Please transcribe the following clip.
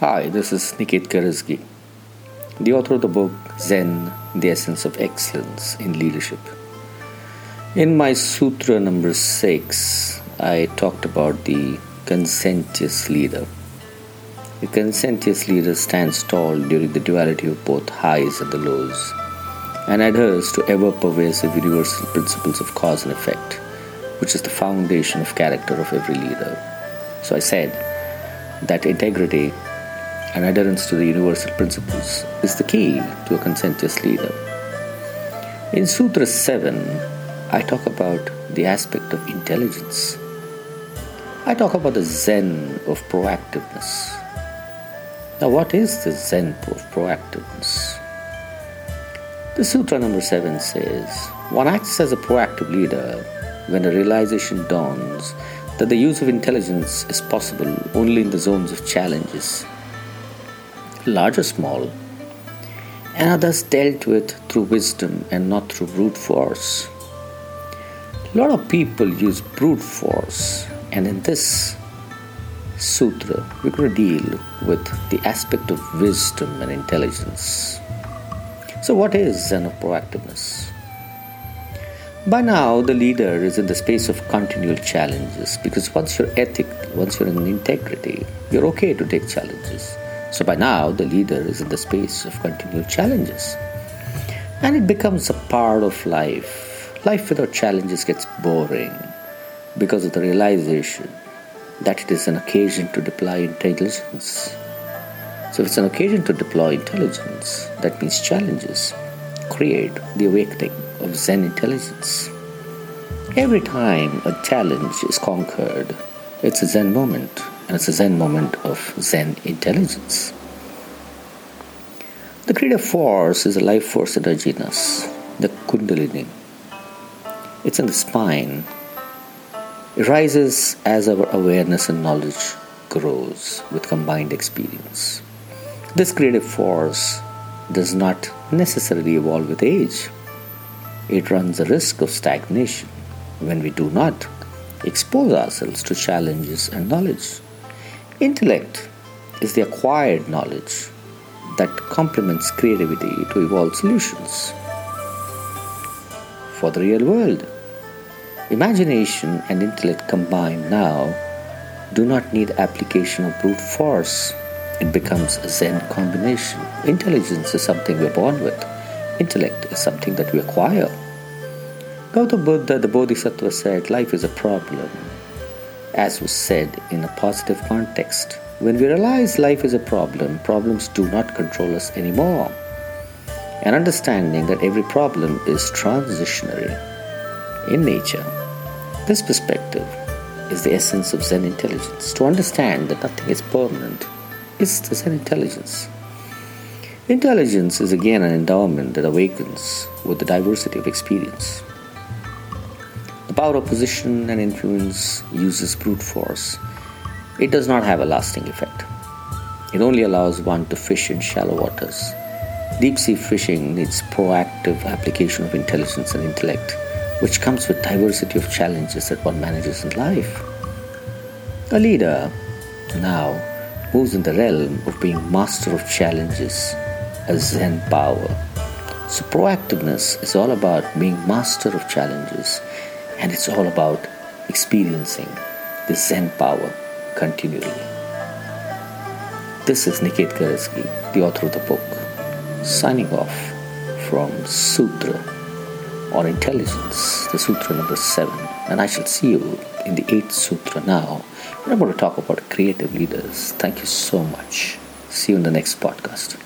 Hi, this is Niket Karajagi, the author of the book Zen, The Essence of Excellence in Leadership. In my sutra number six, I talked about the conscientious leader. The conscientious leader stands tall during the duality of both highs and the lows and adheres to ever pervasive universal principles of cause and effect, which is the foundation of character of every leader. So I said that integrity and adherence to the universal principles is the key to a conscientious leader. In Sutra 7, I talk about the aspect of intelligence. I talk about the Zen of proactiveness. Now, what is the Zen of proactiveness? The Sutra number 7 says one acts as a proactive leader when a realization dawns that the use of intelligence is possible only in the zones of challenges large or small, and thus dealt with through wisdom and not through brute force. A lot of people use brute force, and in this sutra, we're going to deal with the aspect of wisdom and intelligence. So, what is Zen of proactiveness? By now, the leader is in the space of continual challenges because once you're ethic, once you're in integrity, you're okay to take challenges. So by now, the leader is in the space of continual challenges. And it becomes a part of life. Life without challenges gets boring because of the realization that it is an occasion to deploy intelligence. So, if it's an occasion to deploy intelligence, that means challenges create the awakening of Zen intelligence. Every time a challenge is conquered, it's a Zen moment and it's a Zen moment of Zen intelligence. The creative force is a life force energy in us, the Kundalini. It's in the spine. It rises as our awareness and knowledge grows with combined experience. This creative force does not necessarily evolve with age. It runs the risk of stagnation when we do not expose ourselves to challenges and knowledge. Intellect is the acquired knowledge that complements creativity to evolve solutions for the real world. Imagination and intellect combined now do not need application of brute force. It becomes a Zen combination. Intelligence is something we're born with, intellect is something that we acquire. Gautama Buddha, the Bodhisattva, said life is a problem as was said in a positive context. When we realize life is a problem, problems do not control us anymore. And understanding that every problem is transitionary in nature, this perspective is the essence of Zen intelligence. To understand that nothing is permanent is the Zen intelligence. Intelligence is again an endowment that awakens with the diversity of experience. The power of position and influence uses brute force. It does not have a lasting effect. It only allows one to fish in shallow waters. Deep sea fishing needs proactive application of intelligence and intellect, which comes with diversity of challenges that one manages in life. A leader now moves in the realm of being master of challenges, a Zen power. So, proactiveness is all about being master of challenges and it's all about experiencing the Zen power continually. This is Niket Karajagi, the author of the book, signing off from Sutra on Intelligence, the Sutra number 7. And I shall see you in the 8th Sutra now. I'm going to talk about creative leaders. Thank you so much. See you in the next podcast.